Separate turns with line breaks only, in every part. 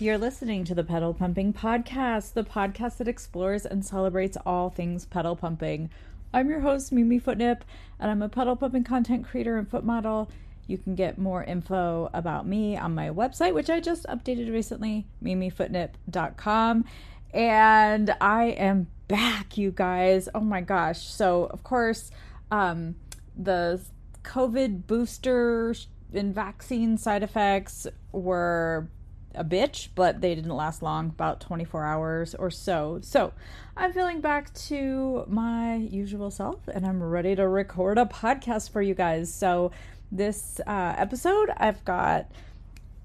You're listening to the Pedal Pumping Podcast, the podcast that explores and celebrates all things pedal pumping. I'm your host, Mimi Footnip, and I'm a pedal pumping content creator and foot model. You can get more info about me on my website, which I just updated recently, mimifootnip.com. And I am back, you guys. Oh my gosh. So, of course, um, the COVID booster and vaccine side effects were a bitch, but they didn't last long, about 24 hours or so. So I'm feeling back to my usual self and I'm ready to record a podcast for you guys. So this uh, episode, I've got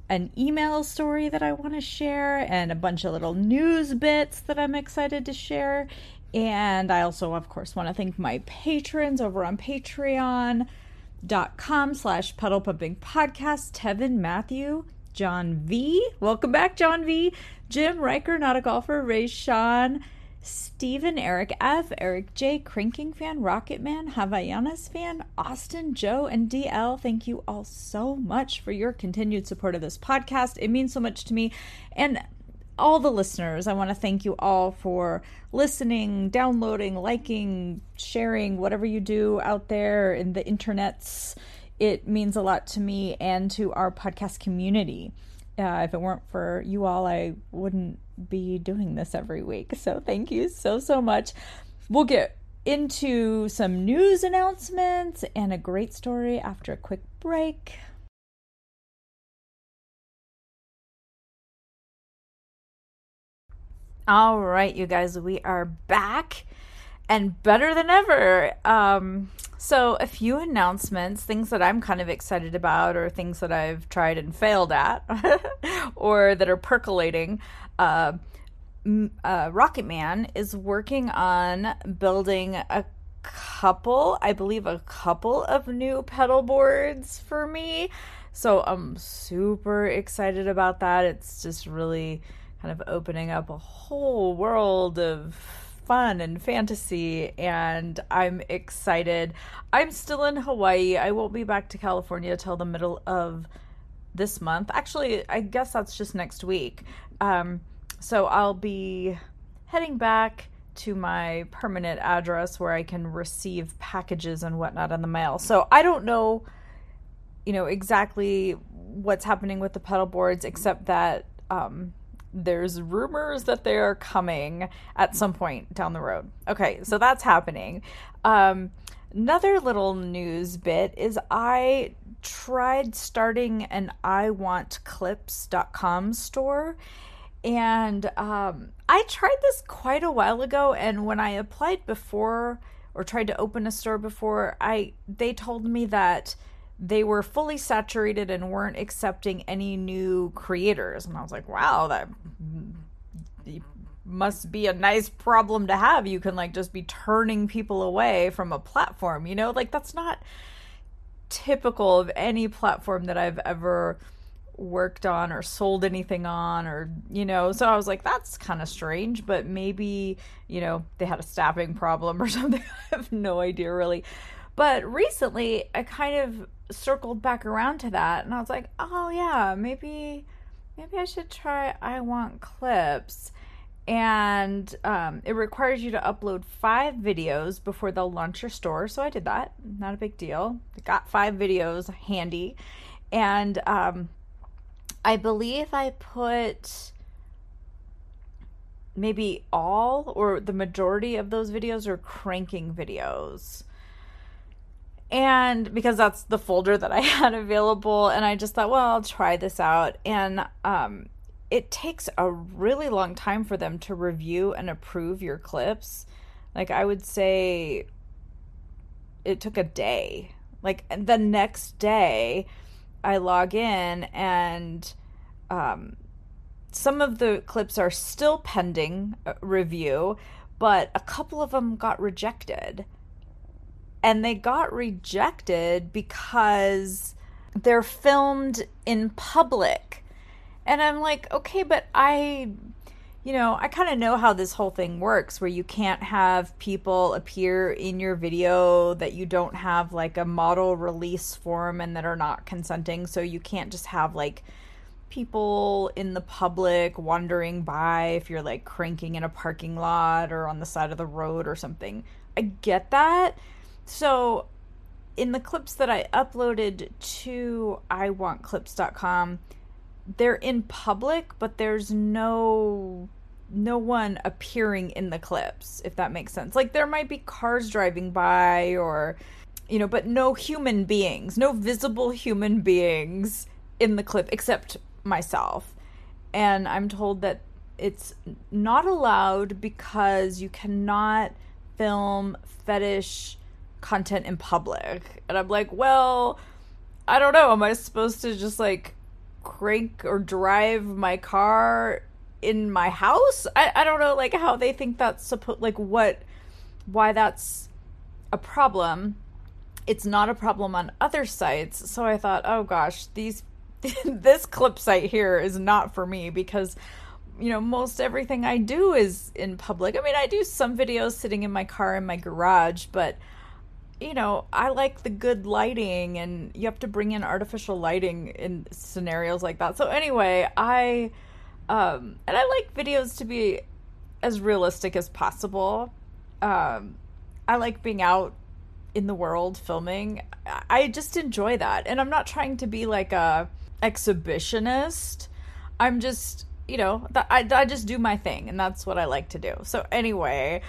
an email story that I want to share and a bunch of little news bits that I'm excited to share. And I also, of course, want to thank my patrons over on Patreon dot com slash pedal pumping podcast tevin matthew john v welcome back john v jim riker not a golfer ray sean Stephen, Eric F, Eric J, Cranking Fan, Rocket Man, Havaianas Fan, Austin, Joe, and DL. Thank you all so much for your continued support of this podcast. It means so much to me. And all the listeners, I want to thank you all for listening, downloading, liking, sharing, whatever you do out there in the internets. It means a lot to me and to our podcast community. Uh, if it weren't for you all, I wouldn't be doing this every week. So thank you so, so much. We'll get into some news announcements and a great story after a quick break. All right, you guys, we are back and better than ever. Um, so, a few announcements, things that I'm kind of excited about, or things that I've tried and failed at, or that are percolating. Uh, uh, Rocket Man is working on building a couple, I believe, a couple of new pedal boards for me. So, I'm super excited about that. It's just really kind of opening up a whole world of fun and fantasy and I'm excited. I'm still in Hawaii. I won't be back to California till the middle of this month. Actually, I guess that's just next week. Um, so I'll be heading back to my permanent address where I can receive packages and whatnot in the mail. So I don't know, you know, exactly what's happening with the pedal boards, except that um, there's rumors that they are coming at some point down the road. Okay, so that's happening. Um, another little news bit is I tried starting an iwantclips.com store and um, I tried this quite a while ago and when I applied before or tried to open a store before I they told me that they were fully saturated and weren't accepting any new creators. And I was like, wow, that must be a nice problem to have. You can like just be turning people away from a platform, you know? Like that's not typical of any platform that I've ever worked on or sold anything on or you know so i was like that's kind of strange but maybe you know they had a staffing problem or something i have no idea really but recently i kind of circled back around to that and I was like, "Oh yeah, maybe maybe I should try I want clips." And um, it requires you to upload five videos before they'll launch your store. So I did that. Not a big deal. got five videos handy. And um, I believe I put maybe all or the majority of those videos are cranking videos and because that's the folder that I had available and I just thought, well, I'll try this out and um it takes a really long time for them to review and approve your clips. Like I would say it took a day. Like the next day I log in and um some of the clips are still pending uh, review, but a couple of them got rejected and they got rejected because they're filmed in public. And I'm like, okay, but I, you know, I kind of know how this whole thing works where you can't have people appear in your video that you don't have like a model release form and that are not consenting. So you can't just have like people in the public wandering by if you're like cranking in a parking lot or on the side of the road or something. I get that. So in the clips that I uploaded to iwantclips.com, they're in public, but there's no no one appearing in the clips, if that makes sense. Like there might be cars driving by or you know, but no human beings, no visible human beings in the clip except myself. And I'm told that it's not allowed because you cannot film fetish content in public. And I'm like, well, I don't know. Am I supposed to just like crank or drive my car in my house? I, I don't know like how they think that's supposed like what why that's a problem. It's not a problem on other sites. So I thought, oh gosh, these this clip site here is not for me because you know most everything I do is in public. I mean, I do some videos sitting in my car in my garage, but you know, I like the good lighting and you have to bring in artificial lighting in scenarios like that. So anyway, I um and I like videos to be as realistic as possible. Um I like being out in the world filming. I just enjoy that. And I'm not trying to be like a exhibitionist. I'm just, you know, I, I just do my thing, and that's what I like to do. So, anyway,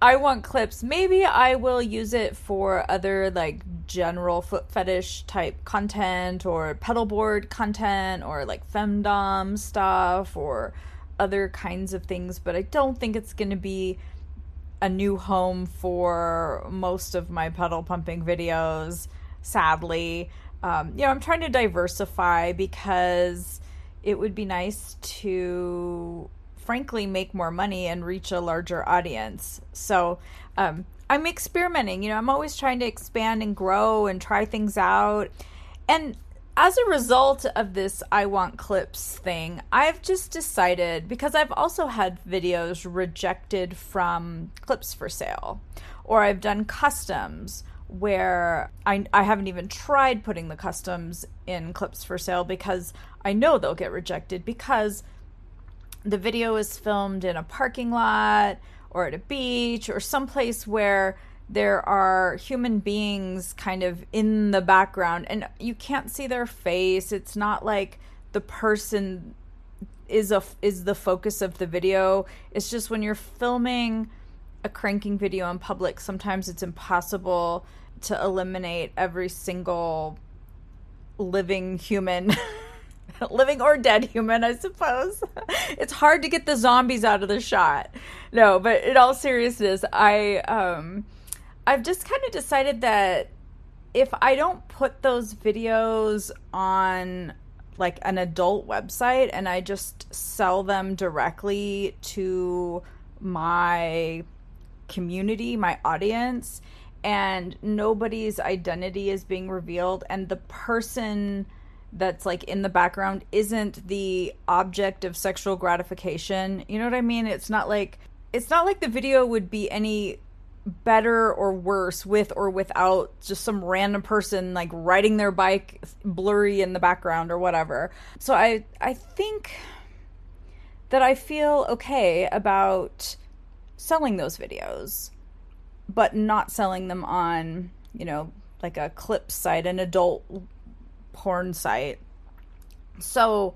I want clips. Maybe I will use it for other like general foot fetish type content or pedal board content or like femdom stuff or other kinds of things, but I don't think it's going to be a new home for most of my pedal pumping videos, sadly um, you know, I'm trying to diversify because it would be nice to, frankly, make more money and reach a larger audience. So, um, I'm experimenting. You know, I'm always trying to expand and grow and try things out. And as a result of this I want clips thing, I've just decided because I've also had videos rejected from clips for sale, or I've done customs, where I, I haven't even tried putting the customs in clips for sale because I know they'll get rejected because the video is filmed in a parking lot or at a beach or someplace where there are human beings kind of in the background and you can't see their face. It's not like the person is a is the focus of the video. It's just when you're filming a cranking video in public sometimes it's impossible to eliminate every single living human living or dead human i suppose. It's hard to get the zombies out of the shot. No but in all seriousness i um i've just kind of decided that if i don't put those videos on like an adult website and i just sell them directly to my community my audience and nobody's identity is being revealed and the person that's like in the background isn't the object of sexual gratification. You know what I mean? It's not like it's not like the video would be any better or worse with or without just some random person like riding their bike blurry in the background or whatever. So I I think that I feel okay about selling those videos but not selling them on, you know, like a clip site, an adult porn site. So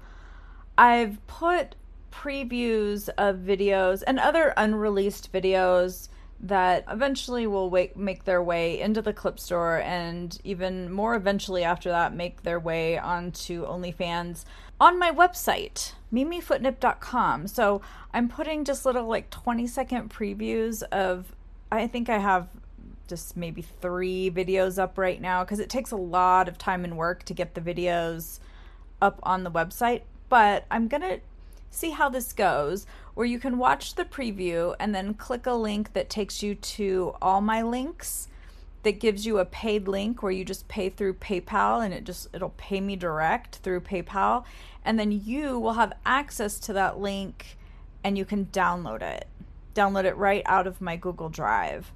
I've put previews of videos and other unreleased videos that eventually will make their way into the clip store and even more eventually after that make their way onto OnlyFans on my website, mimifootnip.com. So I'm putting just little like 20 second previews of I think I have just maybe three videos up right now because it takes a lot of time and work to get the videos up on the website. But I'm going to see how this goes, where you can watch the preview and then click a link that takes you to all my links that gives you a paid link where you just pay through PayPal and it just it'll pay me direct through PayPal and then you will have access to that link and you can download it download it right out of my Google Drive.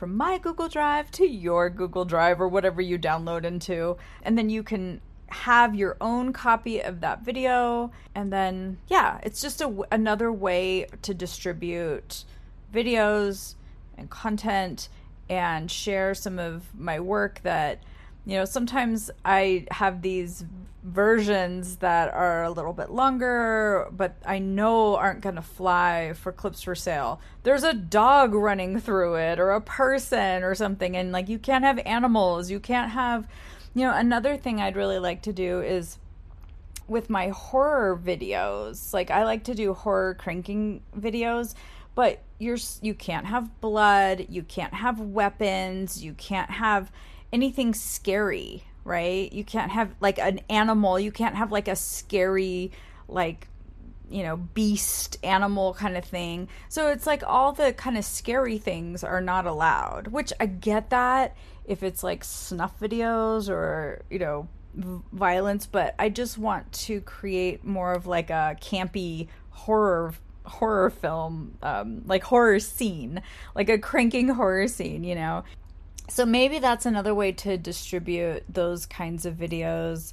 From my Google Drive to your Google Drive or whatever you download into. And then you can have your own copy of that video. And then, yeah, it's just a, another way to distribute videos and content and share some of my work that, you know, sometimes I have these versions that are a little bit longer, but I know aren't going to fly for clips for sale. There's a dog running through it or a person or something. And like, you can't have animals. You can't have, you know, another thing I'd really like to do is with my horror videos. Like, I like to do horror cranking videos, but you're, you can't have blood. You can't have weapons. You can't have anything scary right? You can't have like an animal, you can't have like a scary, like, you know, beast animal kind of thing. So it's like all the kind of scary things are not allowed, which I get that if it's like snuff videos or, you know, violence, but I just want to create more of like a campy horror horror film um like horror scene like a cranking horror scene you know so maybe that's another way to distribute those kinds of videos,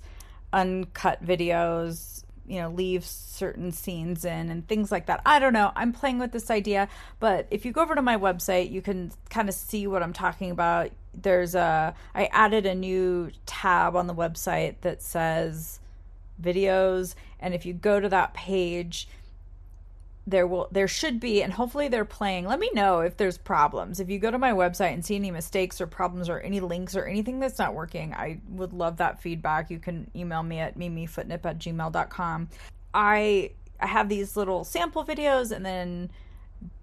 uncut videos, you know, leave certain scenes in and things like that. I don't know. I'm playing with this idea, but if you go over to my website, you can kind of see what I'm talking about. There's a I added a new tab on the website that says videos and if you go to that page, there will there should be and hopefully they're playing. Let me know if there's problems. If you go to my website and see any mistakes or problems or any links or anything that's not working i would love that feedback. You can email me at mimifootnip at gmail.com i i have these little sample videos and then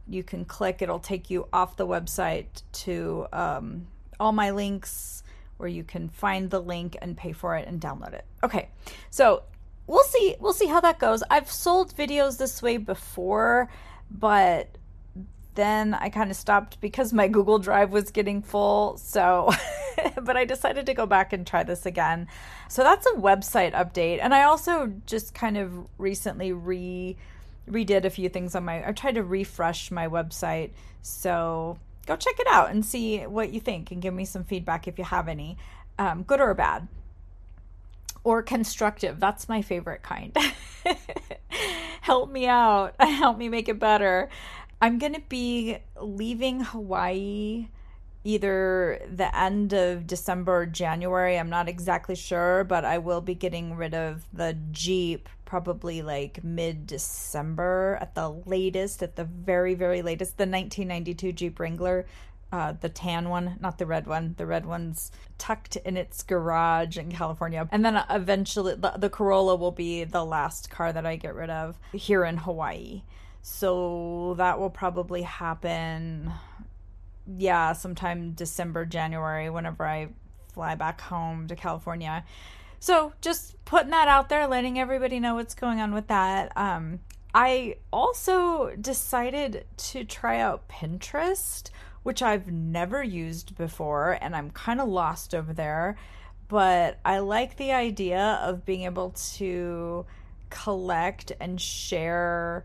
you can click. It'll take you off the website to um, all my links where you can find the link and pay for it and download it. Okay so we'll see we'll see how that goes. I've sold videos this way before but then i kind of stopped because my google drive was getting full so but i decided to go back and try this again. So that's a website update and i also just kind of recently re redid a few things on my i tried to refresh my website so go check it out and see what you think and give me some feedback if you have any um, good or bad or constructive. That's my favorite kind. Help me out. Help me make it better. I'm going to be leaving Hawaii either the end of December or January. I'm not exactly sure, but I will be getting rid of the Jeep probably like mid December at the latest, at the very, very latest. The 1992 Jeep Wrangler uh, the tan one, not the red one. The red one's tucked in its garage in California. And then eventually, the, the Corolla will be the last car that I get rid of here in Hawaii. So that will probably happen, yeah, sometime December, January, whenever I fly back home to California. So just putting that out there, letting everybody know what's going on with that. Um, I also decided to try out Pinterest which I've never used before, and I'm kind of lost over there. But I like the idea of being able to collect and share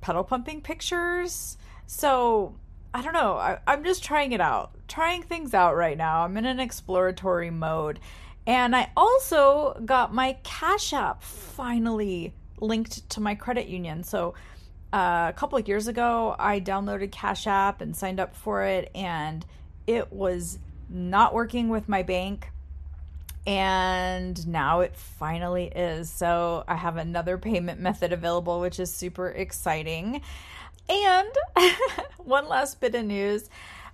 pedal pumping pictures. So I don't know. I, am just trying it out, trying things out right now. I'm in an exploratory mode. And I also got my Cash App finally linked to my credit union. So uh, a couple of years ago, I downloaded Cash App and signed up for it, and it was not working with my bank. And now it finally is. So I have another payment method available, which is super exciting. And one last bit of news.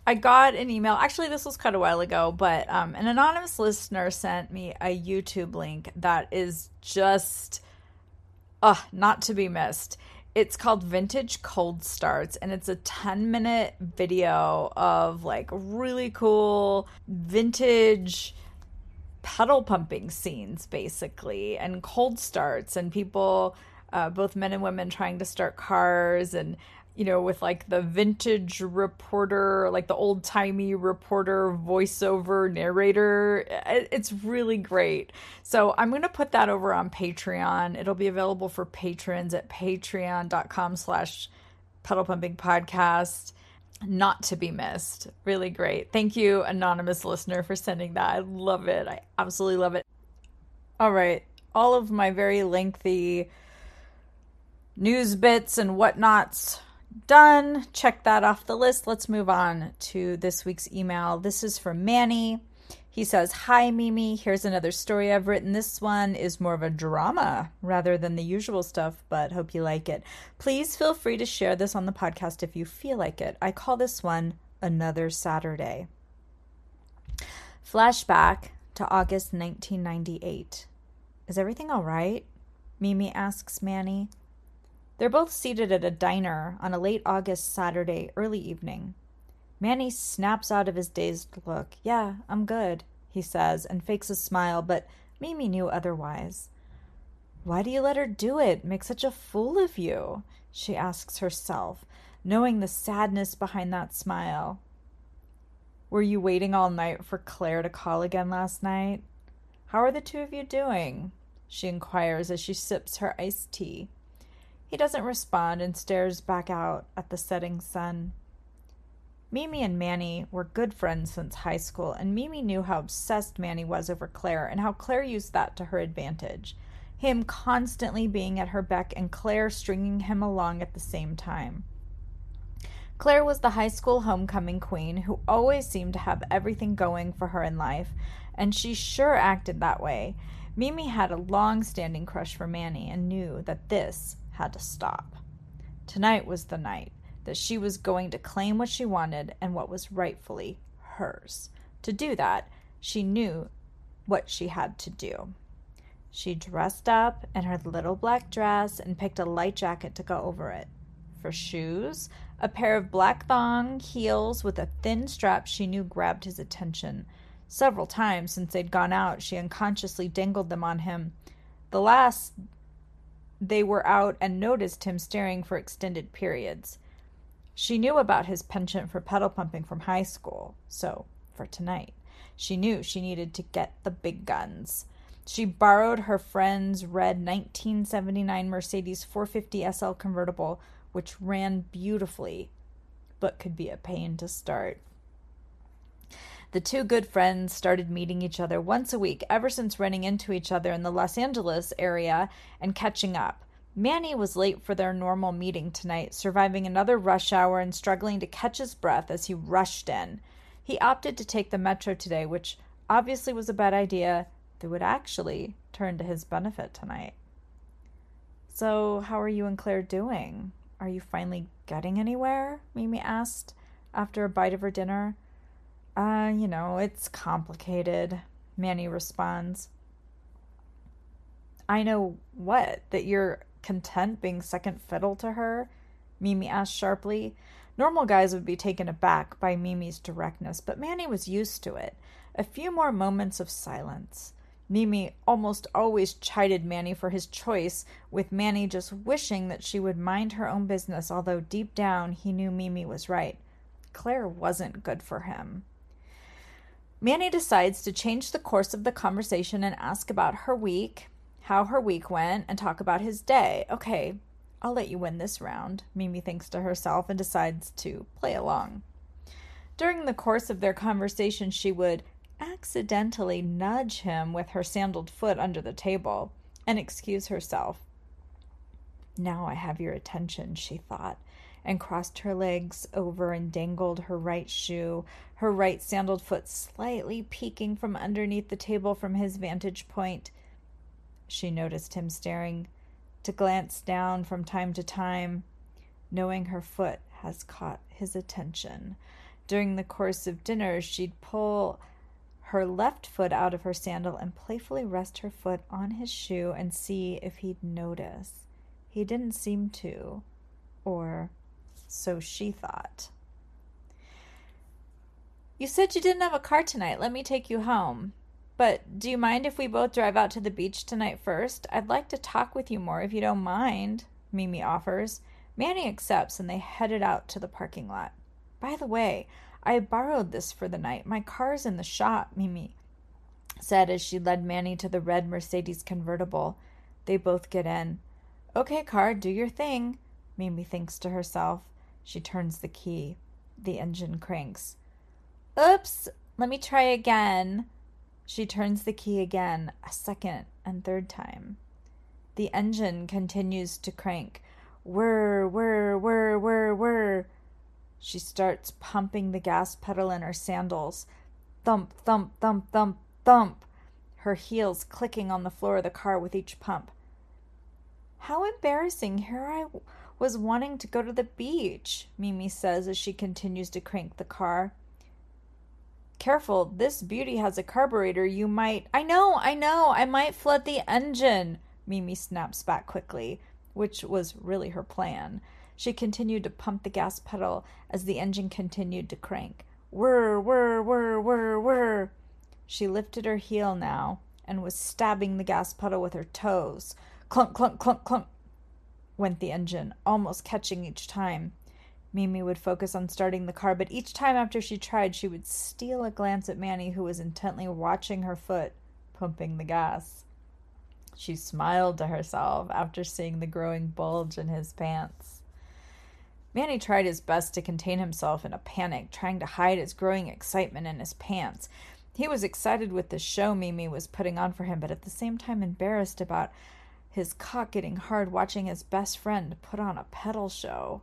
I got an email. Actually, this was quite a while ago, but um, an anonymous listener sent me a YouTube link that is just, uh, not to be missed. It's called Vintage Cold Starts, and it's a 10 minute video of like really cool vintage pedal pumping scenes, basically, and cold starts, and people, uh, both men and women, trying to start cars and you know, with like the vintage reporter, like the old timey reporter voiceover narrator. It's really great. So I'm going to put that over on Patreon. It'll be available for patrons at patreon.com slash pedal pumping podcast. Not to be missed. Really great. Thank you, anonymous listener, for sending that. I love it. I absolutely love it. All right. All of my very lengthy news bits and whatnots done. Check that off the list. Let's move on to this week's email. This is from Manny. He says, Hi, Mimi. Here's another story I've written. This one is more of a drama rather than the usual stuff, but hope you like it. Please feel free to share this on the podcast if you feel like it. I call this one Another Saturday. Flashback to August 1998. Is everything all right? Mimi asks Manny. They're both seated at a diner on a late August Saturday early evening. Manny snaps out of his dazed look. Yeah, I'm good, he says, and fakes a smile, but Mimi knew otherwise. Why do you let her do it? Make such a fool of you? she asks herself, knowing the sadness behind that smile. Were you waiting all night for Claire to call again last night? How are the two of you doing? she inquires as she sips her iced tea. He doesn't respond and stares back out at the setting sun. Mimi and Manny were good friends since high school, and Mimi knew how obsessed Manny was over Claire and how Claire used that to her advantage. Him constantly being at her beck and Claire stringing him along at the same time. Claire was the high school homecoming queen who always seemed to have everything going for her in life, and she sure acted that way. Mimi had a long standing crush for Manny and knew that this had to stop. Tonight was the night that she was going to claim what she wanted and what was rightfully hers. To do that, she knew what she had to do. She dressed up in her little black dress and picked a light jacket to go over it. For shoes, a pair of black thong heels with a thin strap she knew grabbed his attention. Several times since they'd gone out, she unconsciously dangled them on him. The last, they were out and noticed him staring for extended periods. She knew about his penchant for pedal pumping from high school, so for tonight, she knew she needed to get the big guns. She borrowed her friend's red 1979 Mercedes 450 SL convertible, which ran beautifully, but could be a pain to start. The two good friends started meeting each other once a week ever since running into each other in the Los Angeles area and catching up. Manny was late for their normal meeting tonight, surviving another rush hour and struggling to catch his breath as he rushed in. He opted to take the metro today, which obviously was a bad idea that would actually turn to his benefit tonight. So, how are you and Claire doing? Are you finally getting anywhere? Mimi asked after a bite of her dinner. Uh, you know, it's complicated, Manny responds. I know what? That you're content being second fiddle to her? Mimi asked sharply. Normal guys would be taken aback by Mimi's directness, but Manny was used to it. A few more moments of silence. Mimi almost always chided Manny for his choice, with Manny just wishing that she would mind her own business, although deep down he knew Mimi was right. Claire wasn't good for him. Manny decides to change the course of the conversation and ask about her week, how her week went, and talk about his day. Okay, I'll let you win this round, Mimi thinks to herself and decides to play along. During the course of their conversation, she would accidentally nudge him with her sandaled foot under the table and excuse herself. Now I have your attention, she thought, and crossed her legs over and dangled her right shoe, her right sandaled foot slightly peeking from underneath the table from his vantage point. She noticed him staring, to glance down from time to time, knowing her foot has caught his attention. During the course of dinner, she'd pull her left foot out of her sandal and playfully rest her foot on his shoe and see if he'd notice. He didn't seem to, or so she thought. You said you didn't have a car tonight. Let me take you home. But do you mind if we both drive out to the beach tonight first? I'd like to talk with you more if you don't mind, Mimi offers. Manny accepts and they headed out to the parking lot. By the way, I borrowed this for the night. My car's in the shop, Mimi said as she led Manny to the red Mercedes convertible. They both get in. Okay, car, do your thing, Mimi thinks to herself. She turns the key. The engine cranks. Oops, let me try again. She turns the key again, a second, and third time. The engine continues to crank. Whir, whir, whir, whir, whir. She starts pumping the gas pedal in her sandals. Thump, thump, thump, thump, thump. Her heels clicking on the floor of the car with each pump. How embarrassing. Here I was wanting to go to the beach, Mimi says as she continues to crank the car. Careful, this beauty has a carburetor. You might. I know, I know, I might flood the engine, Mimi snaps back quickly, which was really her plan. She continued to pump the gas pedal as the engine continued to crank. Whir, whir, whir, whir, whir. She lifted her heel now and was stabbing the gas pedal with her toes. Clunk, clunk, clunk, clunk went the engine, almost catching each time. Mimi would focus on starting the car, but each time after she tried, she would steal a glance at Manny, who was intently watching her foot, pumping the gas. She smiled to herself after seeing the growing bulge in his pants. Manny tried his best to contain himself in a panic, trying to hide his growing excitement in his pants. He was excited with the show Mimi was putting on for him, but at the same time embarrassed about his cock getting hard watching his best friend put on a pedal show.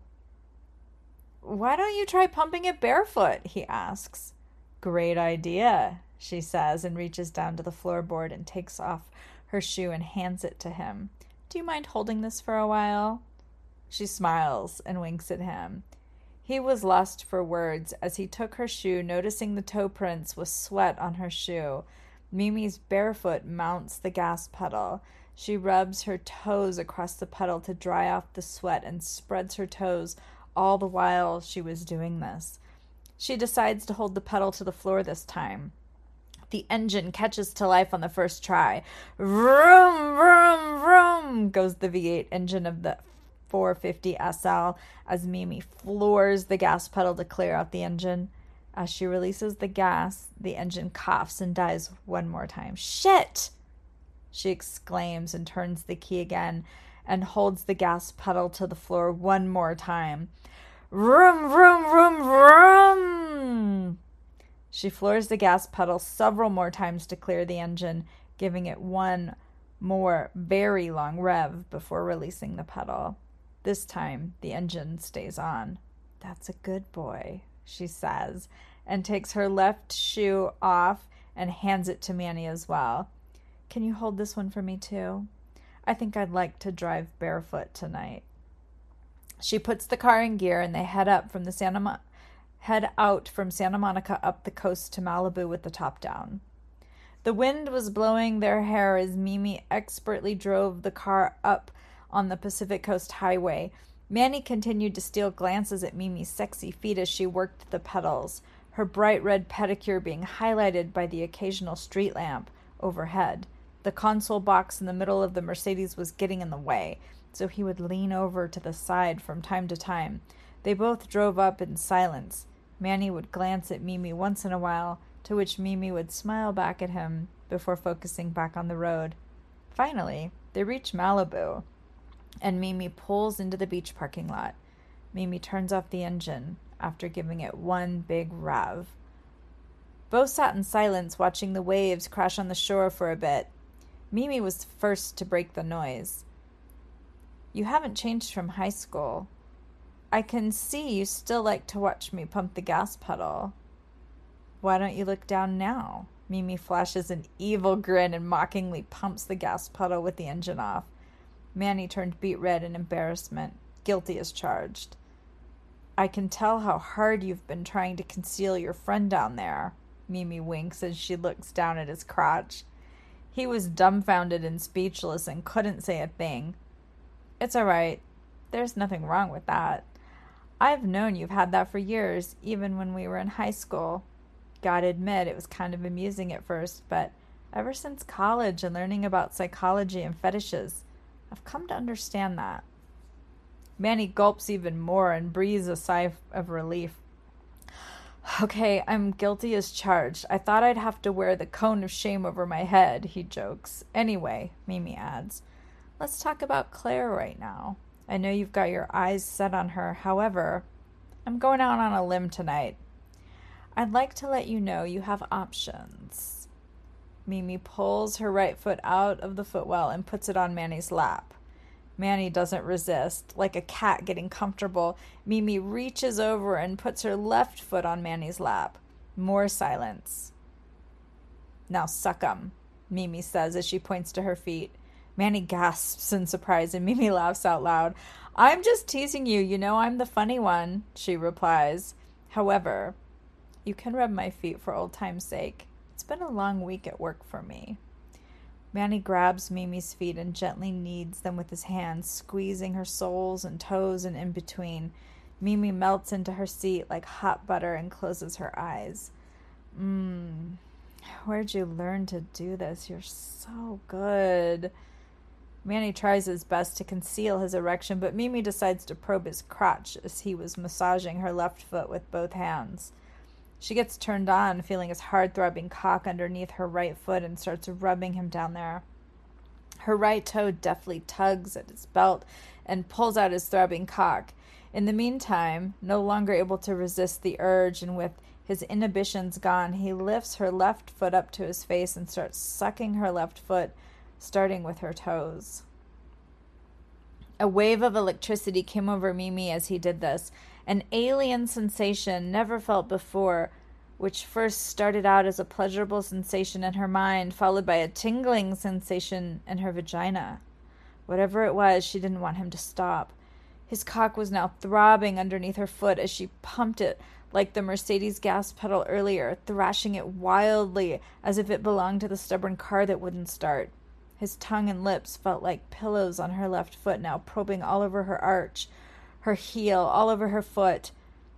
Why don't you try pumping it barefoot? he asks. Great idea, she says, and reaches down to the floorboard and takes off her shoe and hands it to him. Do you mind holding this for a while? She smiles and winks at him. He was lost for words as he took her shoe, noticing the toe prints with sweat on her shoe. Mimi's barefoot mounts the gas pedal. She rubs her toes across the puddle to dry off the sweat and spreads her toes all the while she was doing this. She decides to hold the pedal to the floor this time. The engine catches to life on the first try. Vroom, vroom, vroom goes the V8 engine of the 450 SL as Mimi floors the gas pedal to clear out the engine. As she releases the gas, the engine coughs and dies one more time. Shit! She exclaims and turns the key again and holds the gas pedal to the floor one more time. Vroom, vroom, vroom, vroom! She floors the gas pedal several more times to clear the engine, giving it one more very long rev before releasing the pedal. This time, the engine stays on. That's a good boy, she says, and takes her left shoe off and hands it to Manny as well. Can you hold this one for me too? I think I'd like to drive barefoot tonight. She puts the car in gear and they head up from the Santa Mo- head out from Santa Monica up the coast to Malibu with the top down. The wind was blowing their hair as Mimi expertly drove the car up on the Pacific Coast Highway. Manny continued to steal glances at Mimi's sexy feet as she worked the pedals, her bright red pedicure being highlighted by the occasional street lamp overhead. The console box in the middle of the Mercedes was getting in the way, so he would lean over to the side from time to time. They both drove up in silence. Manny would glance at Mimi once in a while, to which Mimi would smile back at him before focusing back on the road. Finally, they reach Malibu and Mimi pulls into the beach parking lot. Mimi turns off the engine after giving it one big rev. Both sat in silence, watching the waves crash on the shore for a bit. Mimi was first to break the noise. You haven't changed from high school. I can see you still like to watch me pump the gas pedal. Why don't you look down now? Mimi flashes an evil grin and mockingly pumps the gas pedal with the engine off. Manny turned beet red in embarrassment, guilty as charged. I can tell how hard you've been trying to conceal your friend down there. Mimi winks as she looks down at his crotch. He was dumbfounded and speechless and couldn't say a thing. It's all right. There's nothing wrong with that. I've known you've had that for years, even when we were in high school. Gotta admit, it was kind of amusing at first, but ever since college and learning about psychology and fetishes, I've come to understand that. Manny gulps even more and breathes a sigh of relief. Okay, I'm guilty as charged. I thought I'd have to wear the cone of shame over my head, he jokes. Anyway, Mimi adds, let's talk about Claire right now. I know you've got your eyes set on her. However, I'm going out on a limb tonight. I'd like to let you know you have options. Mimi pulls her right foot out of the footwell and puts it on Manny's lap. Manny doesn't resist. Like a cat getting comfortable, Mimi reaches over and puts her left foot on Manny's lap. More silence. Now suck 'em, Mimi says as she points to her feet. Manny gasps in surprise and Mimi laughs out loud. I'm just teasing you. You know I'm the funny one, she replies. However, you can rub my feet for old time's sake. It's been a long week at work for me. Manny grabs Mimi's feet and gently kneads them with his hands, squeezing her soles and toes and in between. Mimi melts into her seat like hot butter and closes her eyes. Mmm, where'd you learn to do this? You're so good. Manny tries his best to conceal his erection, but Mimi decides to probe his crotch as he was massaging her left foot with both hands. She gets turned on, feeling his hard throbbing cock underneath her right foot, and starts rubbing him down there. Her right toe deftly tugs at his belt and pulls out his throbbing cock. In the meantime, no longer able to resist the urge, and with his inhibitions gone, he lifts her left foot up to his face and starts sucking her left foot starting with her toes. A wave of electricity came over Mimi as he did this, an alien sensation never felt before, which first started out as a pleasurable sensation in her mind, followed by a tingling sensation in her vagina. Whatever it was, she didn't want him to stop. His cock was now throbbing underneath her foot as she pumped it like the Mercedes gas pedal earlier, thrashing it wildly as if it belonged to the stubborn car that wouldn't start. His tongue and lips felt like pillows on her left foot, now probing all over her arch, her heel, all over her foot.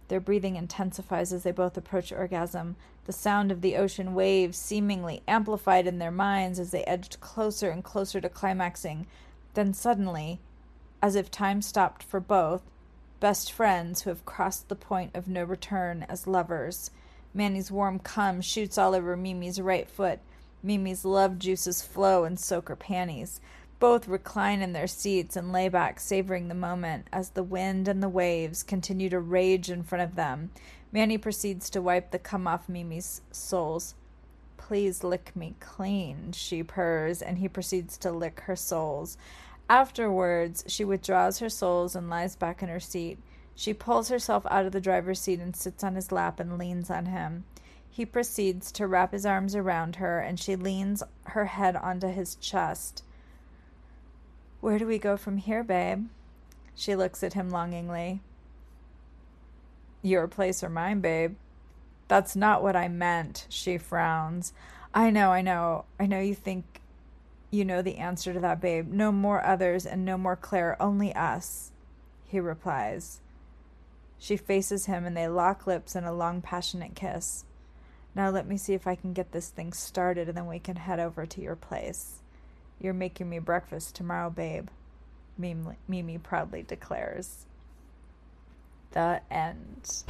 Their breathing intensifies as they both approach orgasm, the sound of the ocean waves seemingly amplified in their minds as they edged closer and closer to climaxing. Then suddenly, as if time stopped for both, best friends who have crossed the point of no return as lovers, Manny's warm cum shoots all over Mimi's right foot, Mimi's love juices flow and soak her panties. Both recline in their seats and lay back, savoring the moment as the wind and the waves continue to rage in front of them. Manny proceeds to wipe the cum off Mimi's soles. Please lick me clean, she purrs, and he proceeds to lick her soles. Afterwards, she withdraws her soles and lies back in her seat. She pulls herself out of the driver's seat and sits on his lap and leans on him. He proceeds to wrap his arms around her, and she leans her head onto his chest. Where do we go from here, babe? She looks at him longingly. Your place or mine, babe? That's not what I meant, she frowns. I know, I know. I know you think you know the answer to that, babe. No more others and no more Claire, only us, he replies. She faces him and they lock lips in a long, passionate kiss. Now let me see if I can get this thing started and then we can head over to your place. You're making me breakfast tomorrow, babe, Mimi, proudly declares. The end.